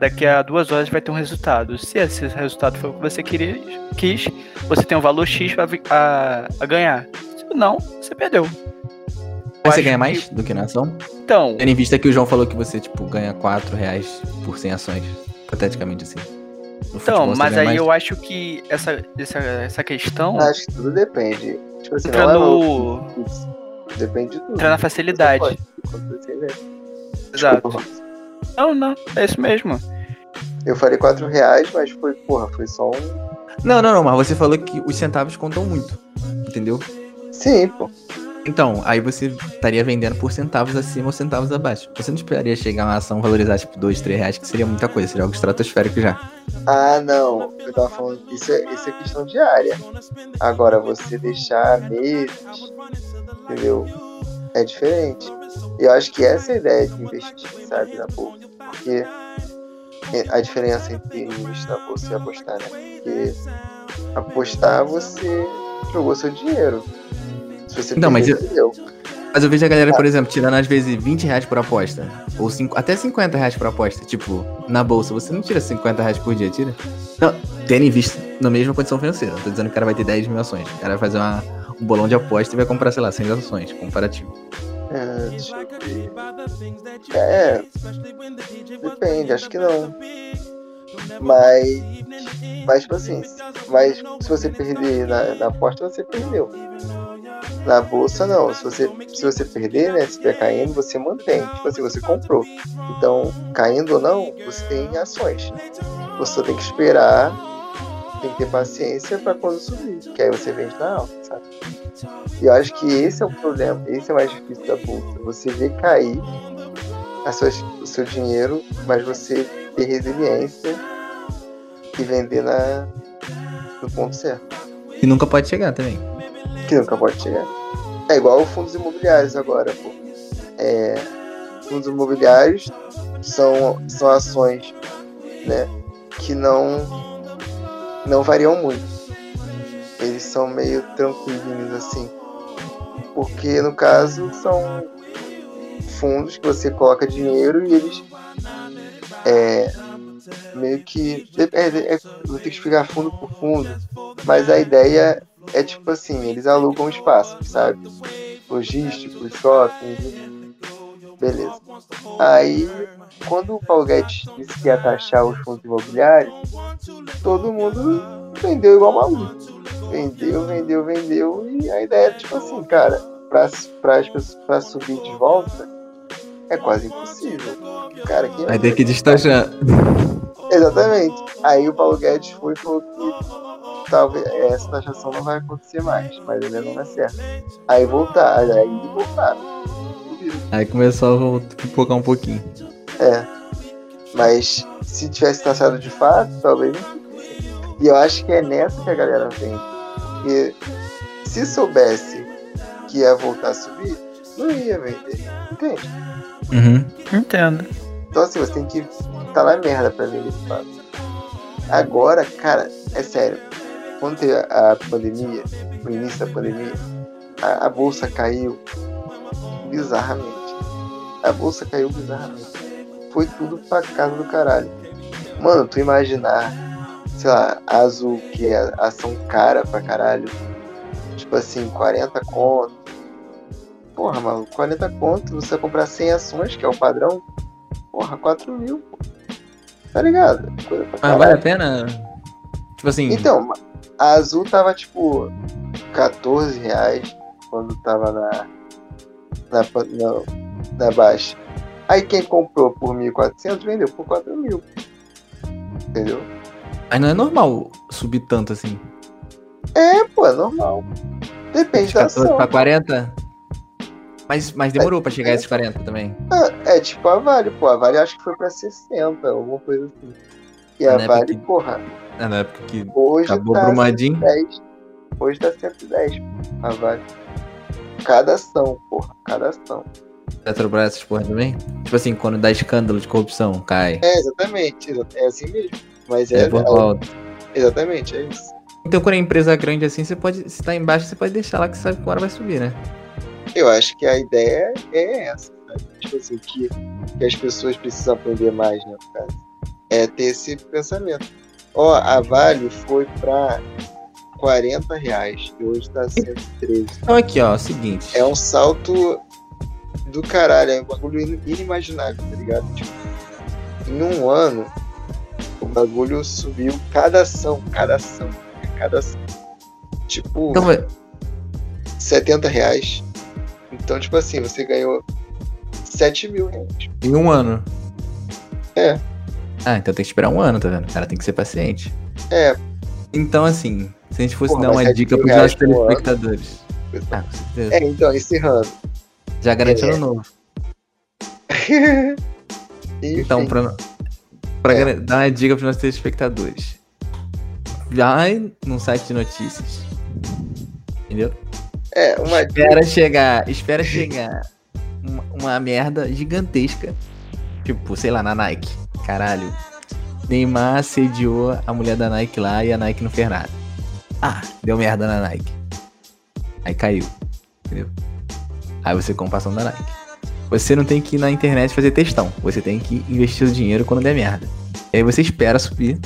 daqui a duas horas vai ter um resultado. Se esse resultado for o que você queria, quis, você tem um valor X pra a, a ganhar. Se não, você perdeu. Eu você ganha que- mais do que na ação? Então, Tendo em vista que o João falou que você, tipo, ganha 4 reais por 100 ações, hipoteticamente assim. No então futebol, mas aí mais? eu acho que essa, essa, essa questão Acho que tudo depende. Tipo assim, entra não é no. uma- Depende de tudo. entra na facilidade. Quando você vê. Exato. Não, não, é isso mesmo. Eu falei 4 reais, mas foi, porra, foi só um. Não, não, não, mas você falou que os centavos contam muito, entendeu? Sim, pô. Então, aí você estaria vendendo por centavos acima ou centavos abaixo. Você não esperaria chegar uma ação valorizar tipo 2, 3 reais, que seria muita coisa, seria algo estratosférico já. Ah, não. Eu tava falando. Isso é, isso é questão diária. Agora, você deixar meses, entendeu? É diferente. Eu acho que essa é a ideia de investir, sabe, na bolsa. Porque a diferença entre investir na bolsa e apostar, né? Porque apostar, você jogou seu dinheiro. Você Não, mas perdeu. Mas eu vejo a galera, por exemplo, tirando às vezes 20 reais por aposta. Ou cinco, até 50 reais por aposta. Tipo, na bolsa, você não tira 50 reais por dia, tira? Não, tendo em vista na mesma condição financeira. Não tô dizendo que o cara vai ter 10 mil ações. O cara vai fazer uma- um bolão de aposta e vai comprar, sei lá, 100 ações, comparativo. É, eu. É, depende, acho que não. Mas, mas tipo assim, mas se você perder na, na aposta, você perdeu. Na bolsa, não. Se você, se você perder, né, se estiver caindo, você mantém. Tipo assim, você comprou. Então, caindo ou não, você tem ações. Você só tem que esperar, tem que ter paciência para quando subir. Que aí você vende na alta, sabe? E eu acho que esse é o problema, esse é o mais difícil da bolsa. Você vê cair as suas- o seu dinheiro, mas você ter resiliência e vender na, no ponto certo. E nunca pode chegar também. Que nunca pode chegar. É igual fundos imobiliários agora, pô. É, fundos imobiliários são, são ações né, que não, não variam muito. Eles são meio tranquilinhos assim. Porque no caso são fundos que você coloca dinheiro e eles é, meio que. É, é, vou ter que explicar fundo por fundo. Mas a ideia é tipo assim, eles alugam espaço, sabe? Logístico, shopping, beleza. Aí, quando o Paulo Guedes disse que ia taxar os fundos imobiliários, todo mundo vendeu igual maluco. Vendeu, vendeu, vendeu. E a ideia é tipo assim, cara, pra, pra, as pessoas- pra subir de volta é quase impossível. Cara, quem Vai ter que destacar. Exatamente. Aí o Paulo Guedes foi e falou que talvez essa taxação não vai acontecer mais, mas ainda não é certo. Aí voltar, aí voltaram. Aí começou a voltar- pipocar um pouquinho. É. Mas se tivesse taxado de fato, talvez não. E eu acho que é nessa que a galera vem. Porque se soubesse que ia voltar a subir, não ia vender. Entende? Uhum. Entendo. Então assim, você tem que estar na merda pra vender de fato. Agora, cara, é sério. Quando teve a pandemia, no início da pandemia, a, a bolsa caiu bizarramente. A bolsa caiu bizarramente. Foi tudo pra casa do caralho. Mano, tu imaginar, sei lá, a Azul, que é ação cara pra caralho, tipo assim, 40 conto. Porra, maluco, 40 conto, você vai comprar 100 ações, que é o padrão. Porra, 4 mil, pô. Tá ligado? Coisa pra Mas caralho. vale a pena? Tipo assim. Então, a Azul tava tipo 14 reais quando tava na, na, na, na baixa. Aí quem comprou por 1.400 vendeu por 4 mil. Entendeu? Mas não é normal subir tanto assim. É, pô, é normal. Depende De da 14 ação. pra 40? Mas, mas demorou pra chegar a esses 40 também. Ah, É tipo a Vale, pô. A Vale acho que foi pra 60, alguma coisa assim. E a Na época Vale, que- porra, É, na época que hoje acabou tá Brumadinho. 110. Hoje tá 110, a Vale. Cada ação, porra, cada ação. Petrobras, essas porra também. Tipo assim, quando dá escândalo de corrupção, cai. É, exatamente. exa- É assim mesmo. Mas É, é, por é- exatamente, é isso. Então quando é empresa grande assim, você pode. Se tá embaixo, você pode deixar lá que sabe que uma hora vai subir, né? Eu acho que a ideia é essa, sabe? Tipo assim, que, que as pessoas precisam aprender mais, né, no caso. É ter esse pensamento. Ó, a Vale foi pra 40 reais e hoje tá 113. Então aqui, ó, é o seguinte. É um salto do caralho, é um bagulho in- inimaginável, tá ligado? Tipo, em um ano, o bagulho subiu cada ação, cada ação, cada ação. Tipo, Então, vai- 70 reais. Então, tipo assim, você ganhou 7 mil reais. em um ano. É. Ah, então tem que esperar um ano, tá vendo? O cara tem que ser paciente. É, Então, assim, se a gente fosse Porra, dar uma sete dica pros nossos ano. telespectadores. Ah, com certeza. é, então, encerrando. Já garante é. ano novo. Então, pra, pra É. dar uma dica pros nossos telespectadores. Vai num site de notícias. Entendeu? é, uma dica. Espera chegar, espera chegar uma, uma merda gigantesca. Tipo, sei lá, na Nike. Caralho. Neymar assediou a mulher da Nike lá e a Nike não fez nada. Ah, deu merda na Nike. Aí caiu. Entendeu? Aí você compra ação da Nike. Você não tem que ir na internet fazer textão. Você tem que investir o dinheiro quando der merda. E aí você espera subir.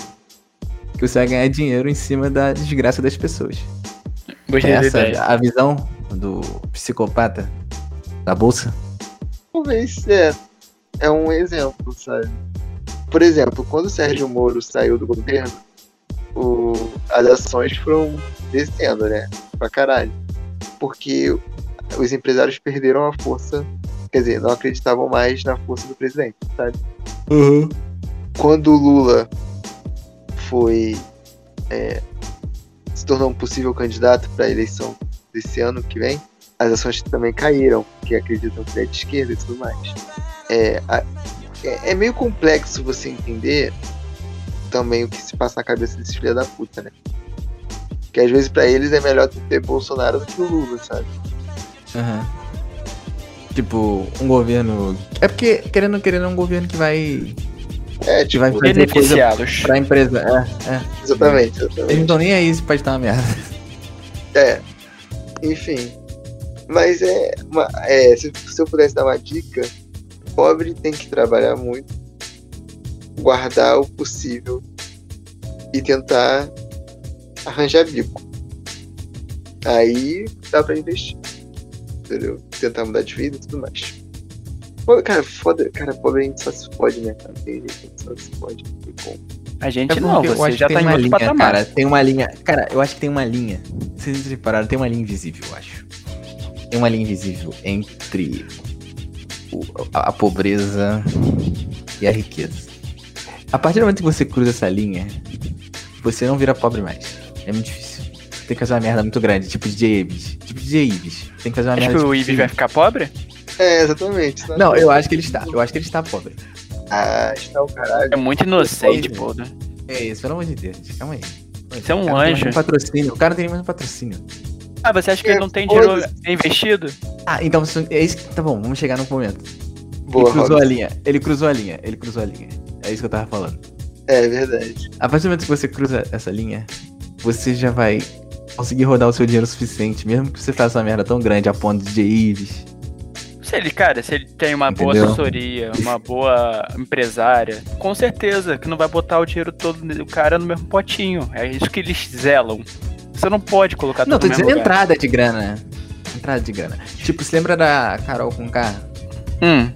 Que você vai ganhar dinheiro em cima da desgraça das pessoas. Gostei Essa ideia. a visão do psicopata da bolsa. Talvez é, é um exemplo, sabe? Por exemplo, quando o Sérgio Moro saiu do governo, o, as ações foram descendo, né? Pra caralho. Porque os empresários perderam a força, quer dizer, não acreditavam mais na força do presidente, sabe? Quando o Lula foi. é, se tornou um possível candidato para a eleição desse ano que vem, as ações também caíram, porque acreditam que é de esquerda e tudo mais. É, a- é, é meio complexo você entender também o que se passa na cabeça desses filha da puta, né? Que às vezes pra eles é melhor ter Bolsonaro do que o Lula, sabe? Aham. Tipo, um governo. É porque, querendo ou não querendo, é um governo que vai. É, tipo, vai fazer coisa Beneficiados. pra empresa. É, é. exatamente, Eles não exatamente. estão nem aí se pode estar uma merda. É, enfim. Mas é, uma- é se, se eu pudesse dar uma dica, pobre tem que trabalhar muito, guardar o possível e tentar arranjar bico. Aí dá pra investir. Entendeu? Tentar mudar de vida e tudo mais. Cara, foda, cara, pobre a gente só se fode, né, cara? Tem gente que só se fode. A gente É não, você acho já que tá tem em uma outro linha, patamar. Cara, tem uma linha. Cara, eu acho que tem uma linha. Vocês repararam, tem uma linha invisível, eu acho. Tem uma linha invisível entre a, a pobreza e a riqueza. A partir do momento que você cruza essa linha, você não vira pobre mais. É muito difícil. Tem que fazer uma merda muito grande, tipo DJ Ives. Tipo DJ Ives. Tem que fazer uma Acho merda. que o tipo Ives vai ficar pobre? É, exatamente. Não, eu acho que ele está. Eu acho que ele está pobre. Ah, está o caralho. É muito inocente, pô. né? É isso, pelo amor de Deus. Calma aí. Você é um O cara não tem anjo. patrocínio. O cara não tem mais patrocínio. Ah, você acha que É, ele não tem dinheiro investido? Ah, então isso- é isso que. Tá bom, vamos chegar no momento. Boa, ele cruzou a linha. Ele cruzou a linha. Ele cruzou a linha. É isso que eu tava falando. É verdade. A partir do momento que você cruza essa linha, você já vai conseguir rodar o seu dinheiro suficiente, mesmo que você faça uma merda tão grande a ponto de Ives. Se ele, cara, se ele tem uma boa Entendeu? assessoria, uma boa empresária, com certeza que não vai botar o dinheiro todo do cara no mesmo potinho. É isso que eles zelam. Você não pode colocar Não, tô no mesmo dizendo lugar. entrada de grana. Entrada de grana. Tipo, se lembra da Carol com K? Hum,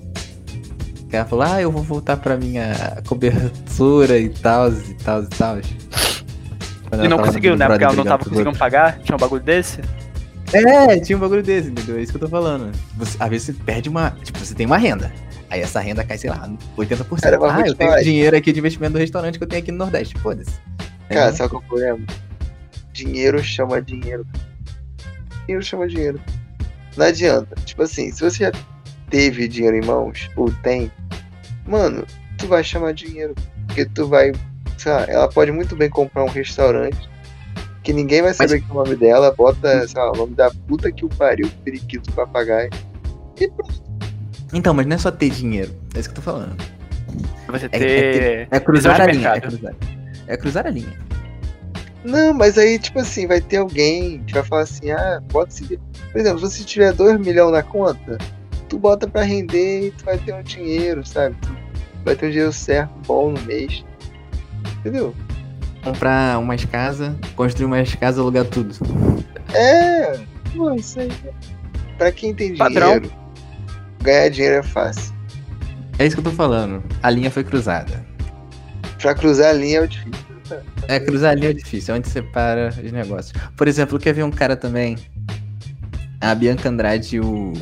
Que ela falou, ah, eu vou voltar pra minha cobertura e tal, e tal, e tal. e não conseguiu, né? Porque ela não tava conseguindo pagar. Tinha um bagulho desse. É, tinha um bagulho desse, entendeu? É isso que eu tô falando. Você, às vezes você perde uma. Tipo, você tem uma renda. Aí essa renda cai, sei lá, 80%. Cara, ah, eu tenho dinheiro aqui de investimento do restaurante que eu tenho aqui no Nordeste. Foda-se. Cara, É. sabe qual é o problema? Dinheiro chama dinheiro. Dinheiro chama dinheiro. Não adianta. Tipo assim, se você já teve dinheiro em mãos, ou tem, mano, tu vai chamar dinheiro. Porque tu vai. Sei lá, ela pode muito bem comprar um restaurante que ninguém vai saber que é o nome dela, bota, sei lá, o nome da puta que o pariu, periquito papagaio. E pronto. Então, mas não é só ter dinheiro. É isso que eu tô falando. Você É- ter. É cruzar visão a de linha. É cruzar. é cruzar a linha. Não, mas aí, tipo assim, vai ter alguém que vai falar assim, ah, pode se. Por exemplo, se você tiver 2 milhões na conta, tu bota pra render e tu vai ter um dinheiro, sabe? Tu vai ter um dinheiro certo, bom no mês. Entendeu? Comprar umas casas, construir umas casas, alugar tudo. É, pô, isso aí. Pra quem tem Padrão. dinheiro, ganhar dinheiro é fácil. É isso que eu tô falando. A linha foi cruzada. Pra cruzar a linha é difícil. É, cruzar a linha é difícil, é onde separa os negócios. Por exemplo, quer ver um cara também? A Bianca Andrade e o,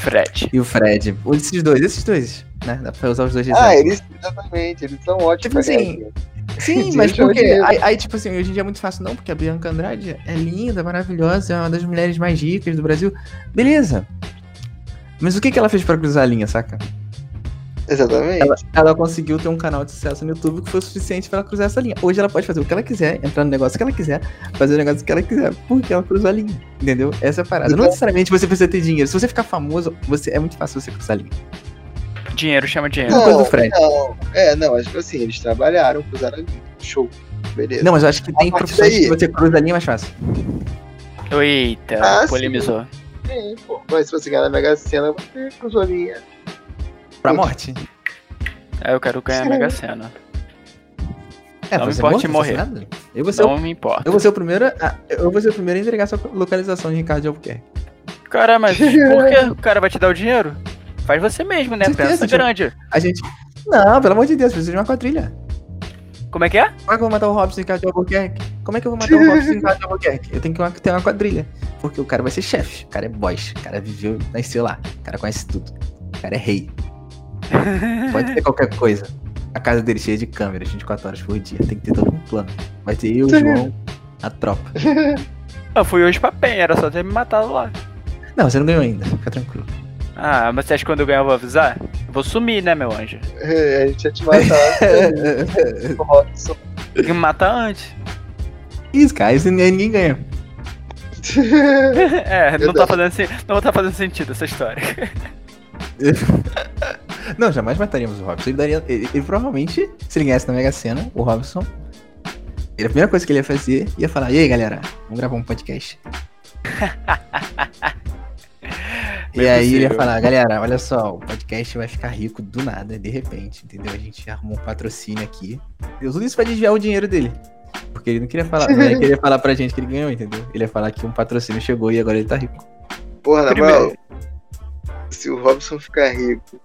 Fred. e o Fred. Esses dois, esses dois, né? Dá pra usar os dois de Ah, exemplo. eles, exatamente, eles são ótimos Tipo assim. Sim, mas porque. Aí, aí, tipo assim, hoje em dia é muito fácil, não, porque a Bianca Andrade é linda, maravilhosa, é uma das mulheres mais ricas do Brasil. Beleza. Mas o que, que ela fez pra cruzar a linha, saca? Exatamente. Ela, ela conseguiu ter um canal de sucesso no YouTube que foi o suficiente pra ela cruzar essa linha. Hoje ela pode fazer o que ela quiser, entrar no negócio que ela quiser, fazer o negócio que ela quiser, porque ela cruzou a linha. Entendeu? Essa é a parada. Não Então- necessariamente você precisa ter dinheiro. Se você ficar famoso, você, é muito fácil você cruzar a linha. Dinheiro chama dinheiro. Coisa do Fred. Não, é, não, mas tipo assim, eles trabalharam, cruzaram a linha. Show. Beleza. Não, mas eu acho que tem partir profissões daí- que você cruza a linha mais fácil. Eita, Ah, sim. polemizou. Sim, pô. Mas se você ganhar na Mega Sena, você cruzou a linha. Pra morte. Aí eu quero ganhar a Mega Sena. É, Não me você importa em morrer. Eu vou ser o Não me importa. Eu vou ser o primeiro. A, eu vou ser o primeiro a entregar sua localização de Ricardo de Albuquerque. Cara, mas por que o cara vai te dar o dinheiro? Faz você mesmo, né? Certeza, Pensa tipo- grande. A gente. Não, pelo amor de Deus, preciso de uma quadrilha. Como é que é? Como é que eu vou matar o Robson Ricardo de Albuquerque? Como é que eu vou matar o Robson Ricardo de Albuquerque? Eu tenho que ter uma quadrilha. Porque o cara vai ser chefe. O cara é boss. O cara viveu, nasceu lá. O cara conhece tudo. O cara é rei. Pode ser qualquer coisa. A casa dele cheia de câmeras 24 horas por dia. Tem que ter todo um plano. Vai ter eu, o João, a tropa. Eu fui hoje pra Penha, era só ter me matado lá. Não, você não ganhou ainda. Fica tranquilo. Ah, mas você acha que quando eu ganhar eu vou avisar? Eu vou sumir, né, meu anjo? É, a gente ia te matar. Tem que me matar antes. Isso, cara. Isso ninguém ganha. é, não Verdade. tá fazendo, não tá fazendo sentido essa história. Não, jamais mataríamos o Robson. Ele, daria, ele, ele provavelmente, se ele ganhasse na Mega Sena, o Robson, ele, a primeira coisa que ele ia fazer, ia falar, e aí galera, vamos gravar um podcast. e Bem aí ele ia possível. falar, galera, olha só, o podcast vai ficar rico do nada, de repente, entendeu? A gente arrumou um patrocínio aqui. Deu tudo isso pra desviar o dinheiro dele. Porque ele não queria falar, não ia querer falar pra gente que ele ganhou, entendeu? Ele ia falar que um patrocínio chegou e agora ele tá rico. Porra, na moral, se o Robson ficar rico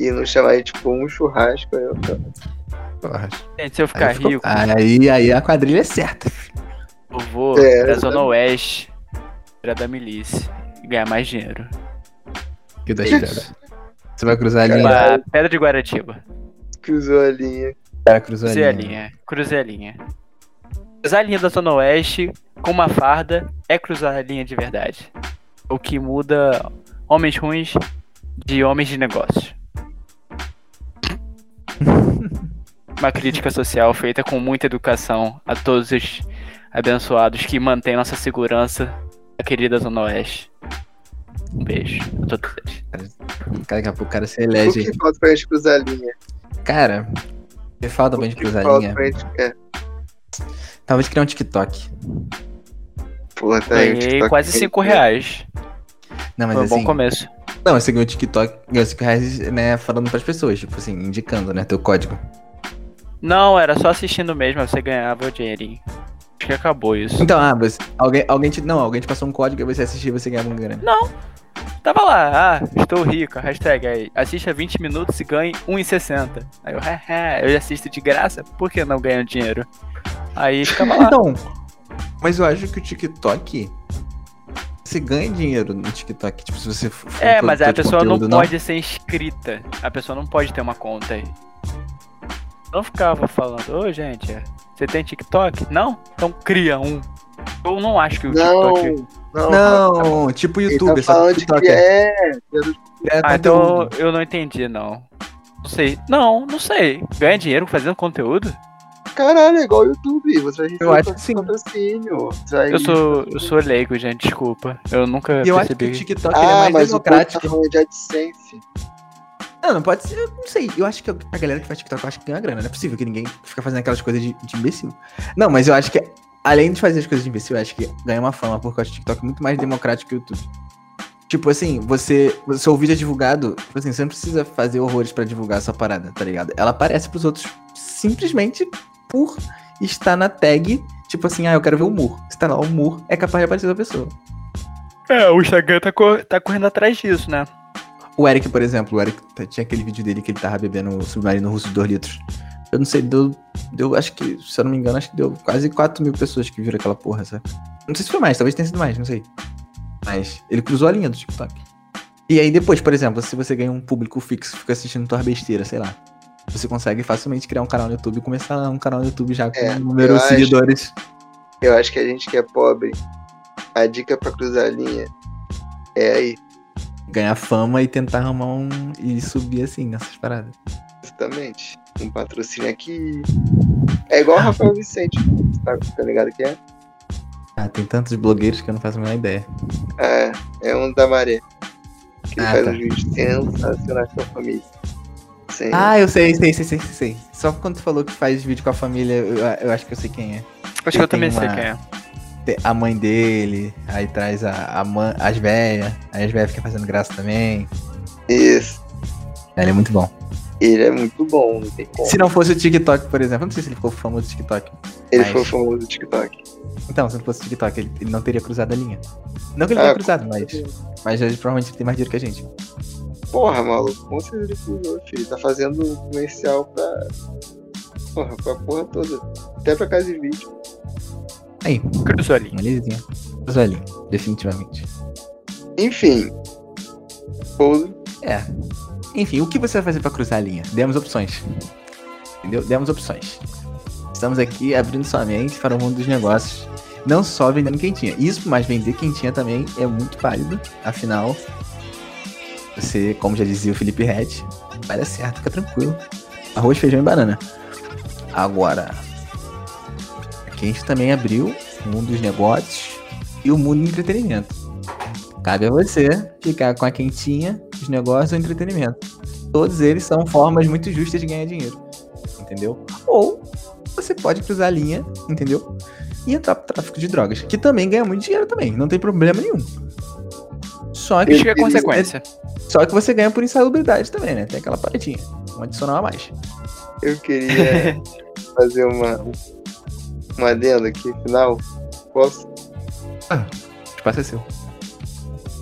e não chamar ele tipo um churrasco, eu. Gente, se eu ficar Aí, ficou- rico, aí, aí a quadrilha é certa. eu vou É, pra Zona Oeste, pra da milícia e ganhar mais dinheiro. Que tô É. Você vai cruzar a linha. Pra Pedra de Guaratiba. cruzou a linha. Cara, cruzou a Cruzei a linha. linha. Cruzei a linha. Cruzar a linha da Zona Oeste com uma farda é cruzar a linha de verdade. O que muda homens ruins de homens de negócios. uma crítica social feita com muita educação a todos os abençoados que mantêm nossa segurança a querida Zona Oeste. Um beijo a todos eles. Daqui a pouco o cara se O elege. que falta pra gente cruzar a linha? Cara, que falta pra O gente cruzar a linha. pra gente... É, Talvez criar um TikTok. porra, tá aí. o Ganhei TikTok quase tem- 5 reais. Não, mas Foi um bom assim. começo. Não, você ganhou o TikTok, ganhou 5 reais, né, falando pras pessoas, tipo assim, indicando, né, teu código. Não, era só assistindo mesmo, aí você ganhava o dinheirinho. Acho que acabou isso. Então, ah, você, alguém, alguém te, não, alguém te passou um código e você assistiu e você ganhava um grana. Não. Tava lá, ah, estou rico, hashtag aí, assista 20 minutos e ganhe 1,60. Aí eu, haha, eu assisto de graça, por que não ganho dinheiro? Aí ficava lá. Então, mas eu acho que o TikTok, você ganha dinheiro no TikTok, tipo, se você for um É, mas a pessoa não conteúdo, pode ser inscrita. A pessoa não pode ter uma conta aí. Não ficava falando, ô gente, você tem TikTok? Não? Então cria um. Eu não acho que o Não, TikTok. não. Não, tipo YouTube, tá só falando que de TikTok que é, é... é é Ah, então conteúdo. eu não entendi, não. Não sei. Não, não sei. Ganha dinheiro fazendo conteúdo? Caralho, é igual o YouTube. Você vai receber Eu acho que sim. patrocínio. Vai- Eu sou, eu sou leigo, gente, desculpa. Eu nunca eu acho que o percebi. TikTok é Ah, mais mas o povo tá democrático. falando de AdSense. Não, não pode ser, eu não sei. Eu acho que a galera que faz TikTok eu acho que ganha grana. Não é possível que ninguém fica fazendo aquelas coisas de, de imbecil. Não, mas eu acho que, além de fazer as coisas de imbecil, eu acho que ganha uma fama, porque eu acho o TikTok muito mais democrático que o YouTube. Tipo assim, você. o Seu vídeo é divulgado. Tipo assim, você não precisa fazer horrores pra divulgar a sua parada, tá ligado? Ela aparece pros outros simplesmente por estar na tag. Tipo assim, ah, eu quero ver o Mur. Se tá lá o Mur, é capaz de aparecer a pessoa. É, o Instagram tá, co- tá correndo atrás disso, né? O Eric, por exemplo, o Eric t- tinha aquele vídeo dele que ele tava bebendo o submarino russo de 2 litros. Eu não sei, deu, deu, acho que, se eu não me engano, acho que deu quase 4 mil pessoas que viram aquela porra, sabe? Não sei se foi mais, talvez tenha sido mais, não sei. Mas ele cruzou a linha do TikTok. E aí depois, por exemplo, se você ganha um público fixo, fica assistindo tua besteira, sei lá. Você consegue facilmente criar um canal no YouTube e começar um canal no YouTube já com É, número de acho- seguidores. Eu acho que a gente que é pobre, a dica pra cruzar a linha é aí, Ganhar fama e tentar arrumar um. e subir assim nessas paradas. justamente. Um patrocínio aqui. É igual o Rafael Vicente, tá, tá ligado que é? Ah, tem tantos blogueiros que eu não faço a menor ideia. É, é um da Maré. Que Ah, faz tá. um vídeo sensacional com a família. Sim. Ah, eu sei, sei, sei, sei, sei, sei. Só quando tu falou que faz vídeo com a família, eu, eu acho que eu sei quem é. Acho que eu também sei uma- quem é. A mãe dele, aí traz a, a mãe, as véias, aí as véias ficam fazendo graça também. Isso. Ele é muito bom. Ele é muito bom, não tem como. Se não fosse o TikTok, por exemplo, eu não sei se ele ficou famoso no TikTok. Ele mas- foi famoso no TikTok. Então, se não fosse o TikTok, ele, ele não teria cruzado a linha. Não que ele Ah, tenha cruzado, mas, mas ele provavelmente tem mais dinheiro que a gente. Porra, maluco, com certeza ele cruzou, filho. Tá fazendo comercial pra. Porra, pra porra toda. Até pra casa de vídeo. Aí, Cruzou ali. uma lisinha. Cruzou a linha, definitivamente. Enfim. Pouso. É. Enfim, o que você vai fazer pra cruzar a linha? Demos opções. Entendeu? Demos opções. Estamos aqui abrindo sua mente para o mundo dos negócios. Não só vendendo quentinha. Isso, mas vender quentinha também é muito válido. Afinal, você, como já dizia o Felipe Red, vai dar certo, fica tranquilo. Arroz, feijão e banana. Agora, aqui a gente também abriu o mundo dos negócios e o mundo do entretenimento. Cabe a você ficar com a quentinha, os negócios ou entretenimento. Todos eles são formas muito justas de ganhar dinheiro. Entendeu? Ou você pode cruzar a linha, entendeu? E entrar pro tráfico de drogas, que também ganha muito dinheiro também, não tem problema nenhum. Só que, é consequência. só que você ganha por insalubridade também, né? Tem aquela paretinha. Um adicional a mais. Eu queria fazer uma. Uma adenda aqui, final. Posso? O espaço é seu.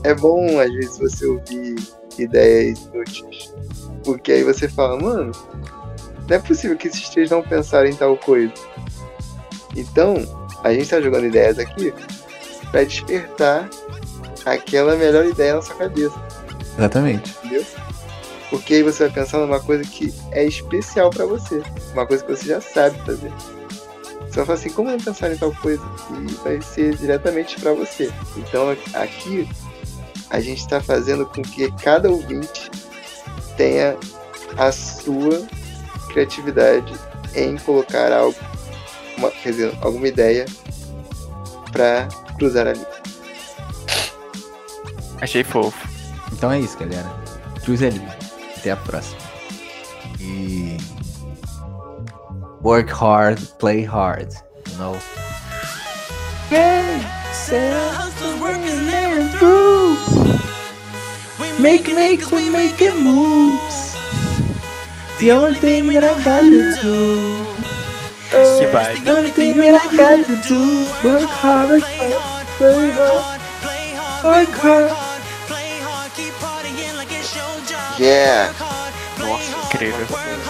É bom, às vezes, você ouvir ideias inúteis. Porque aí você fala, mano, não é possível que esses três não pensaram em tal coisa. Então, a gente tá jogando ideias aqui pra despertar aquela melhor ideia na sua cabeça, Exatamente. entendeu? Porque aí você vai pensar numa coisa que é especial pra você, uma coisa que você já sabe fazer. Você vai falar assim, como não pensar em tal coisa? E vai ser diretamente pra você. Então aqui a gente está fazendo com que cada ouvinte tenha a sua criatividade em colocar algo, uma, quer dizer, alguma ideia pra cruzar ali. Achei fofo. Então é isso, galera. Cruze ali. Até a próxima. E. Work hard, play hard. You know? Make, make, we make it moves. The only thing that I gotta do. Que vai. The only thing that I gotta do. Work hard, play hard, work hard. Yeah! Incrível.